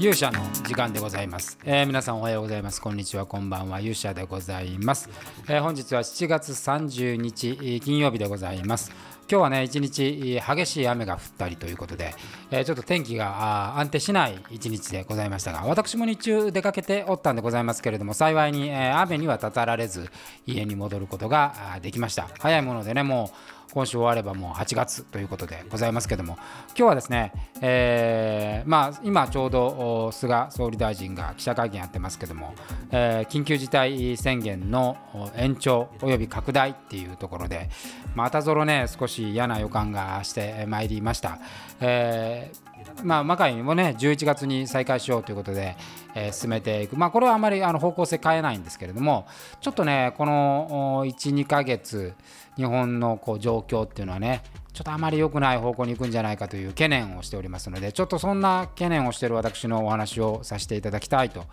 勇者の時間でございます、えー、皆さんおはようございます。こんにちは。こんばんは。勇者でございます、えー、本日は7月30日金曜日でございます。今日はね一日激しい雨が降ったりということで、えー、ちょっと天気が安定しない一日でございましたが私も日中出かけておったんでございますけれども幸いに、え雨にはたたられず家に戻ることができました。早いものでねもう今週終わればもう8月ということでございますけども今日はですね、えー、まあ、今ちょうど菅総理大臣が記者会見やってますけども、えー、緊急事態宣言の延長および拡大っていうところでまたぞろね少し嫌な予感がしてまいりました。えーまあ、魔界もね11月に再開しようということで、えー、進めていく、まあ、これはあまりあの方向性変えないんですけれどもちょっとねこの12ヶ月日本のこう状況っていうのはねちょっとあまり良くない方向に行くんじゃないかという懸念をしておりますのでちょっとそんな懸念をしている私のお話をさせていただきたいと、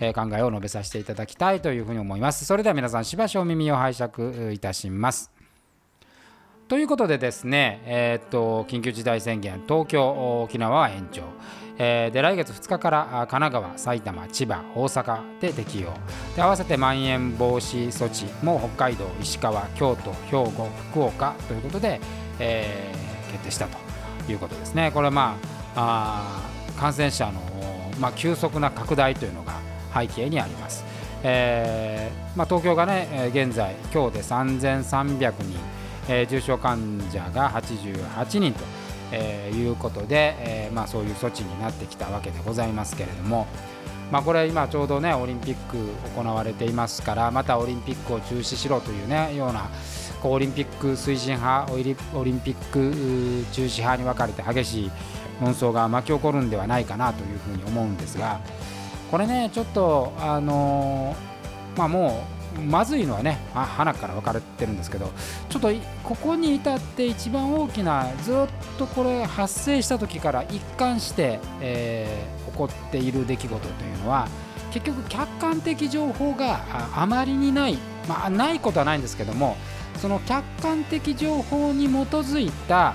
えー、考えを述べさせていただきたいというふうに思います。それでは皆さんしばしお耳を拝借いたします。ということでですね、えー、っと緊急事態宣言、東京、沖縄は延長、えー、で来月2日から神奈川、埼玉、千葉、大阪で適用で合わせてまん延防止措置も北海道、石川、京都、兵庫、福岡ということで、えー、決定したということですね。これはまああ感染者の、まあ、急速な拡大というのが背景にあります。えーまあ、東京がね現在今日で3300人えー、重症患者が88人と、えー、いうことで、えーまあ、そういう措置になってきたわけでございますけれども、まあ、これ今ちょうどねオリンピック行われていますからまたオリンピックを中止しろというねようなこうオリンピック推進派オリンピック中止派に分かれて激しい論争が巻き起こるんではないかなというふうに思うんですがこれねちょっとあのまあもうまずいのはね花から分かれてるんですけどちょっとここに至って一番大きなずっとこれ発生した時から一貫して、えー、起こっている出来事というのは結局客観的情報があまりにない、まあ、ないことはないんですけどもその客観的情報に基づいた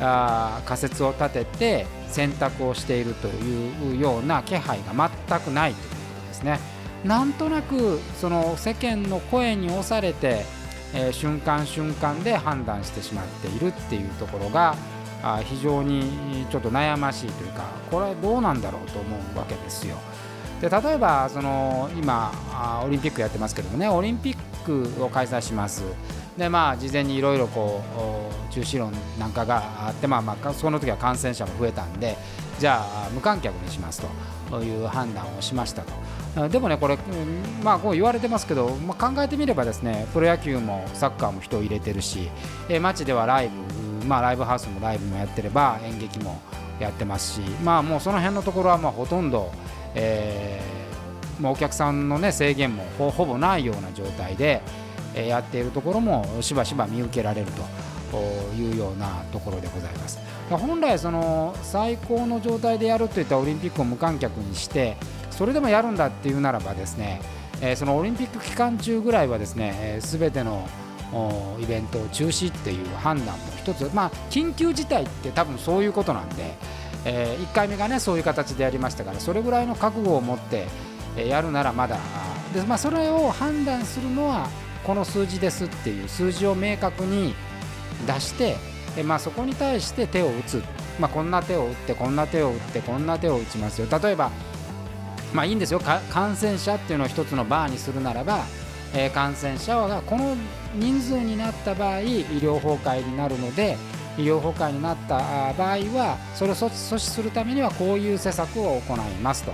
あ仮説を立てて選択をしているというような気配が全くないということですね。なんとなくその世間の声に押されて、えー、瞬間瞬間で判断してしまっているっていうところがあ非常にちょっと悩ましいというかこれどうなんだろうと思うわけですよ。で例えばその今オリンピックやってますけどもねオリンピックを開催します。でまあ事前にいろいろこう中止論なんかがあってまあまあその時は感染者も増えたんでじゃあ無観客にしますという判断をしましたと。でもね、これ、まあ、こう言われてますけど、まあ、考えてみればですねプロ野球もサッカーも人を入れてるし、え街ではライブ、まあ、ライブハウスもライブもやってれば演劇もやってますし、まあ、もうその辺のところはまほとんど、えー、まあ、お客さんの、ね、制限もほぼないような状態で、え、やっているところもしばしば見受けられるというようなところでございます。本来その最高の状態でやるといったオリンピックを無観客にしてそれでもやるんだっていうならばですね、そのオリンピック期間中ぐらいはですねすべ、てのイベントを中止っていう判断も一つ、まあ、緊急事態って多分そういうことなんで、え、1回目がねそういう形でやりましたからそれぐらいの覚悟を持ってやるならまだで、まあ、それを判断するのはこの数字ですっていう数字を明確に出して、えまあ、そこに対して手を打つ、まあ、こんな手を打ってこんな手を打ってこんな手を打ちますよ。例えばまあいいんですよ。感染者っていうのを一つのバーにするならば、えー、感染者がこの人数になった場合医療崩壊になるので医療崩壊になった場合はそれを阻止するためにはこういう施策を行いますと。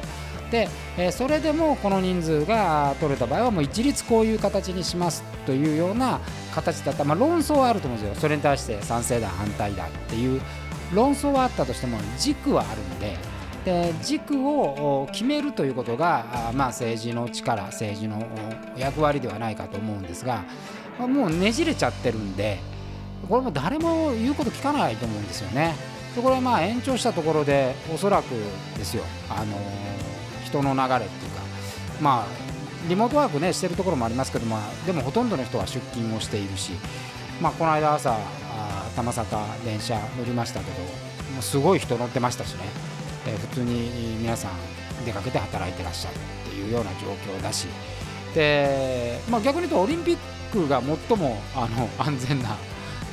で、え、それでもこの人数が取れた場合はもう一律こういう形にしますというような形だった、まあ、論争はあると思うんですよ。それに対して賛成だ反対だっていう。論争はあったとしても軸はあるので。で軸を決めるということが、まあ、政治の力政治の役割ではないかと思うんですがもうねじれちゃってるんでこれも誰も言うこと聞かないと思うんですよね。でこれはまあ延長したところでおそらくですよ、あの人の流れっていうかまあリモートワークねしてるところもありますけどもでもほとんどの人は出勤をしているし、まあ、この間朝玉坂電車乗りましたけどもうすごい人乗ってましたしね。えー、普通に皆さん出かけて働いてらっしゃるっていうような状況だし。で、まあ、逆に言うとオリンピックが最もあの安全な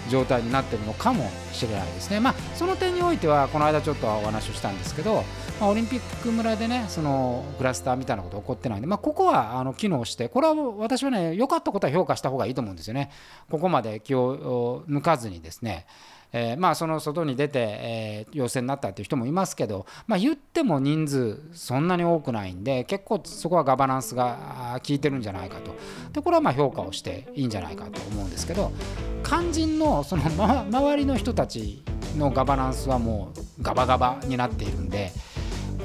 状態になってるのかもしれないですね。まあ、その点においてはこの間ちょっとお話をしたんですけど、まあ、オリンピック村でねそのクラスターみたいなこと起こってないんで、まあ、ここはあの機能してこれは私はね良かったことは評価した方がいいと思うんですよね。ここまで気を抜かずにですねえー、まあその外に出て、えー、陽性になったっていう人もいますけど、まあ、言っても人数そんなに多くないんで結構そこはガバナンスが効いてるんじゃないかとでこれはまあ評価をしていいんじゃないかと思うんですけど肝心のその、ま、周りの人たちのガバナンスはもうガバガバになっているんで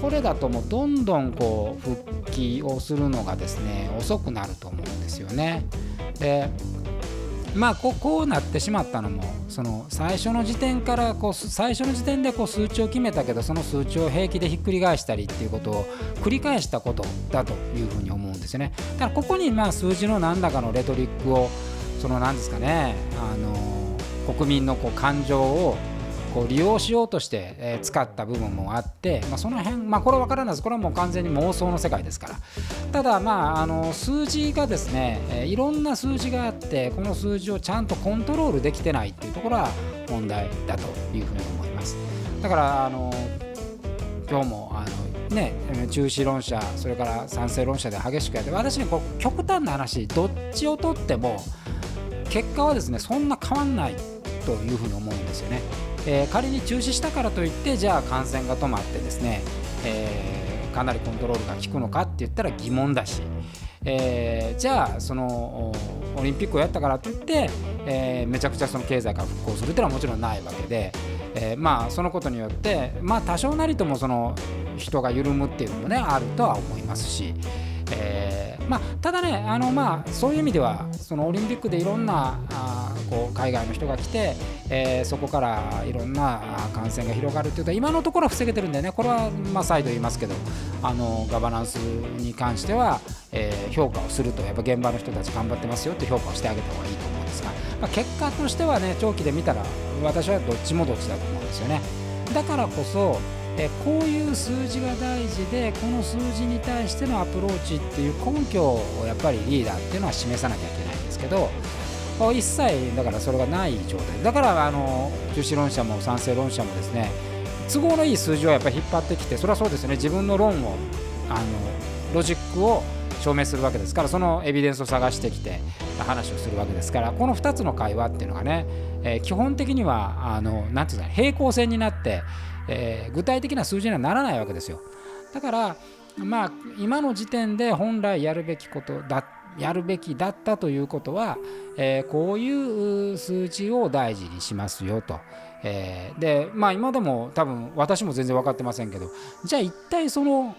これだともうどんどんこう復帰をするのがですね遅くなると思うんですよね。でまあここうなってしまったのもその最初の時点からこう最初の時点でこう数値を決めたけどその数値を平気でひっくり返したりっていうことを繰り返したことだというふうに思うんですよね。だからここにまあ数字の何らかのレトリックをその何ですかねあの国民のこう感情をこう利用しようとして、え使った部分もあって、まあ、その辺、まあ、これは分からないです。これはもう完全に妄想の世界ですから。ただまああの数字がですね、えいろんな数字があってこの数字をちゃんとコントロールできてないっていうところは問題だというふうに思います。だからあの今日もあのね、中止論者それから賛成論者で激しくやって私ねこう極端な話どっちをとっても結果はですねそんな変わんないというふうに思うんですよね。えー、仮に中止したからといってじゃあ感染が止まってですね、えー、かなりコントロールが効くのかって言ったら疑問だし、えー、じゃあそのオリンピックをやったからといって、えめちゃくちゃその経済が復興するっていうのはもちろんないわけで、えまあそのことによってまあ多少なりともその人が緩むっていうのもねあるとは思いますし。えまあ、ただねあの、まあ、そういう意味ではそのオリンピックでいろんなあこう海外の人が来て、えー、そこからいろんな感染が広がるというと今のところは防げてるんでねこれはまあ再度言いますけどあのガバナンスに関しては、えー、評価をするとやっぱ現場の人たち頑張ってますよって評価をしてあげた方がいいと思うんですが、まあ、結果としてはね長期で見たら私はどっちもどっちだと思うんですよね。だからこそえこういう数字が大事でこの数字に対してのアプローチっていう根拠をやっぱりリーダーっていうのは示さなきゃいけないんですけど一切だからそれがない状態だからあの中止論者も賛成論者もですね都合のいい数字をやっぱり引っ張ってきてそれはそうですね自分の論をあのロジックを証明するわけですからそのエビデンスを探してきて話をするわけですからこの2つの会話っていうのがね、えー、基本的にはあのなんていうか平行線になってえー、具体的な数字にはならないわけですよ。だからまあ今の時点で本来やるべきことだっやるべきだったということは、えー、こういう数字を大事にしますよと。えー、でまあ今でも多分私も全然分かってませんけどじゃあ一体その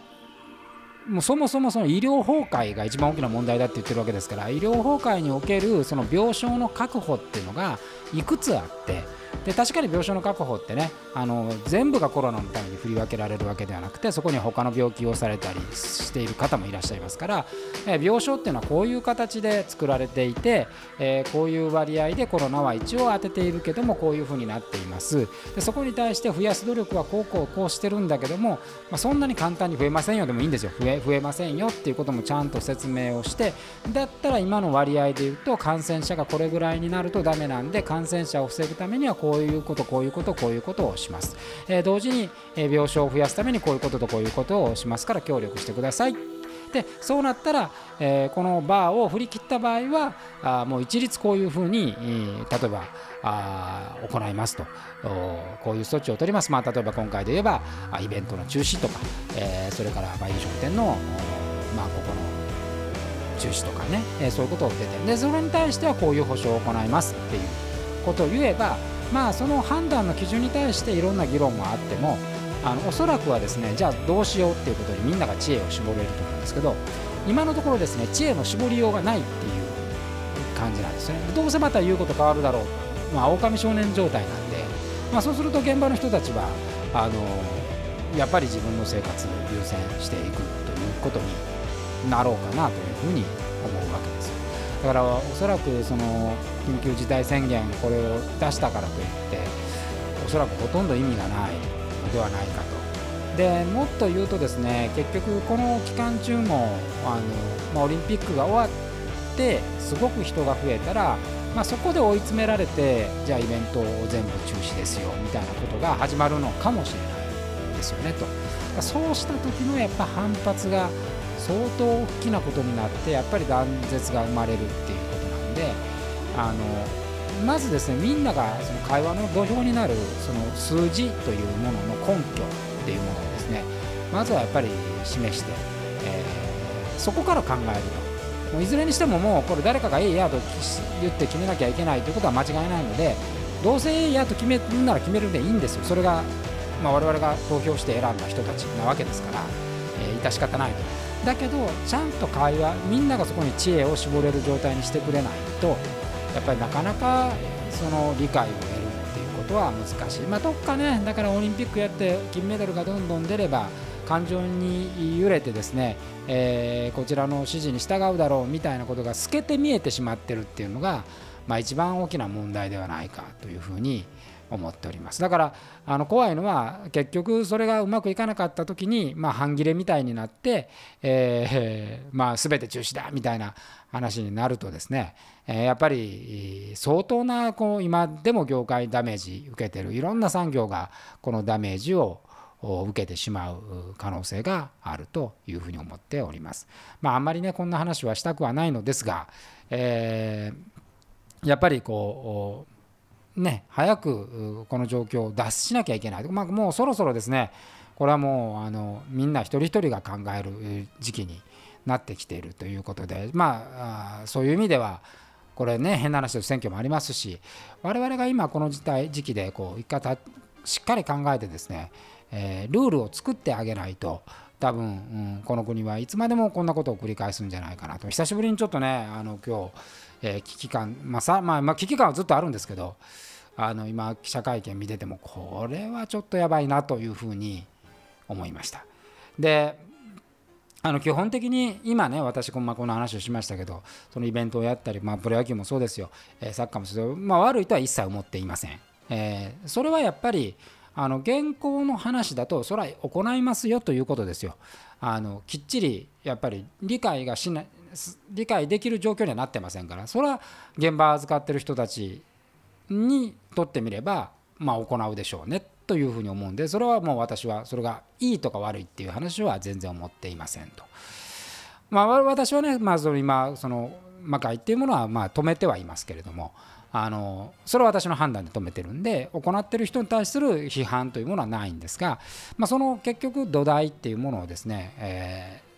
もうそもそもその医療崩壊が一番大きな問題だって言ってるわけですから医療崩壊におけるその病床の確保っていうのがいくつあってで確かに病床の確保ってねあの全部がコロナのために振り分けられるわけではなくてそこに他の病気をされたりしている方もいらっしゃいますから、え病床っていうのはこういう形で作られていて、えー、こういう割合でコロナは一応当てているけどもこういうふうになっています。でそこに対して増やす努力はこうこうこうしてるんだけども、まあ、そんなに簡単に増えませんよでもいいんですよ。増え増えませんよっていうこともちゃんと説明をしてだったら今の割合で言うと感染者がこれぐらいになるとダメなんで感染者を防ぐためにはこういうことこういうことこういうことをします、えー、同時に、え病床を増やすためにこういうこととこういうことをしますから協力してください。でそうなったら、えー、このバーを振り切った場合はあもう一律こういうふうに、例えばあ行いますと。こういう措置を取ります、まあ、例えば今回で言えばイベントの中止とか、えー、それから飲食店の、まあ、ここの中止とかね、え、そういうことを出てでそれに対してはこういう保証を行いますっていうことを言えばまあその判断の基準に対していろんな議論もあってもあのおそらくはですねじゃあどうしようっていうことでみんなが知恵を絞れると思うんですけど今のところですね知恵の絞りようがないっていう感じなんですね。どうせまた言うこと変わるだろう。まあ狼少年状態なんで、まあ、そうすると現場の人たちはあのやっぱり自分の生活を優先していくということになろうかなというふうに思うわけです。だからおそらくその緊急事態宣言これを出したからといっておそらくほとんど意味がないのではないかと。でもっと言うとですね結局この期間中もあの、まあ、オリンピックが終わってすごく人が増えたら、まあ、そこで追い詰められてじゃあイベントを全部中止ですよみたいなことが始まるのかもしれないですよねと。そうした時のやっぱ反発が相当大きなことになってやっぱり断絶が生まれるっていうことなんであのまずですねみんながその会話の土俵になるその数字というものの根拠っていうものをですねまずはやっぱり示して、えー、そこから考えると。もういずれにしてももうこれ誰かがええやと言って決めなきゃいけないということは間違いないのでどうせええやと決めるなら決めるでいいんですよ。それが、まあ、我々が投票して選んだ人たちなわけですから、えー、致し方ないと。だけどちゃんと会話みんながそこに知恵を絞れる状態にしてくれないとやっぱりなかなかその理解を得るっていうことは難しい、まあ、どっかねだからオリンピックやって金メダルがどんどん出れば感情に揺れてですね、えー、こちらの指示に従うだろうみたいなことが透けて見えてしまってるっていうのが、まあ、一番大きな問題ではないかというふうに思っておりますだからあの怖いのは結局それがうまくいかなかった時に、まあ、半切れみたいになって、えー まあ、全て中止だみたいな話になるとですねえやっぱり相当なこう今でも業界ダメージ受けてるいろんな産業がこのダメージを受けてしまう可能性があるというふうに思っております。まああんまりねこんな話はしたくはないのですが、えー、やっぱりこうね早くこの状況を脱しなきゃいけない、まあ、もうそろそろですねこれはもうあのみんな一人一人が考える時期になってきているということでまあそういう意味ではこれね変な話で選挙もありますし我々が今この時代時期でこう一回しっかり考えてですね、えー、ルールを作ってあげないと多分、うん、この国はいつまでもこんなことを繰り返すんじゃないかなと。久しぶりにちょっとねあの今日、えー、危機感、まあさまあ、まあ、危機感はずっとあるんですけどあの今記者会見見ててもこれはちょっとやばいなというふうに思いました。であの基本的に今ね私この話をしましたけどそのイベントをやったり、まあ、プロ野球もそうですよ、え、サッカーもそうですまあ、悪いとは一切思っていません、えー、それはやっぱりあの現行の話だとそれは行いますよということですよ。あのきっちりやっぱり理解がしない理解できる状況にはなってませんからそれは現場預かってる人たちにとってみればまあ行うでしょうねというふうに思うんでそれはもう私はそれがいいとか悪いっていう話は全然思っていませんと。まあ、私はね、まあ、その今その魔界っていうものはま止めてはいますけれどもあのそれは私の判断で止めてるんで行ってる人に対する批判というものはないんですが、まあ、その結局土台っていうものをですね、えー、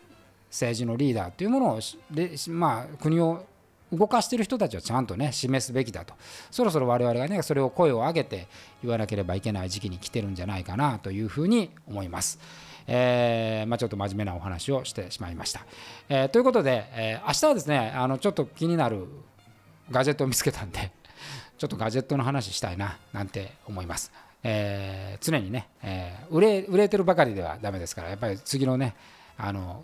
政治のリーダーというものをで、まあ、国を動かしている人たちはちゃんとね示すべきだとそろそろ我々がねそれを声を上げて言わなければいけない時期に来てるんじゃないかなというふうに思います。えーまあ、ちょっと真面目なお話をしてしまいました。えー、ということで、えー、明日はですねあのちょっと気になるガジェットを見つけたんでちょっとガジェットの話したいななんて思います。えー、常にね、えー、売れ売れてるばかりではダメですからやっぱり次のねあの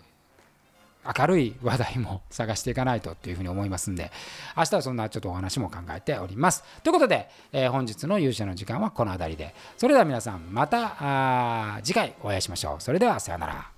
明るい話題も探していかないとっていうふうに思いますんで、明日はそんなちょっとお話も考えております。ということで、えー、本日の勇者の時間はこの辺りで。それでは皆さん、また次回お会いしましょう。それではさようなら。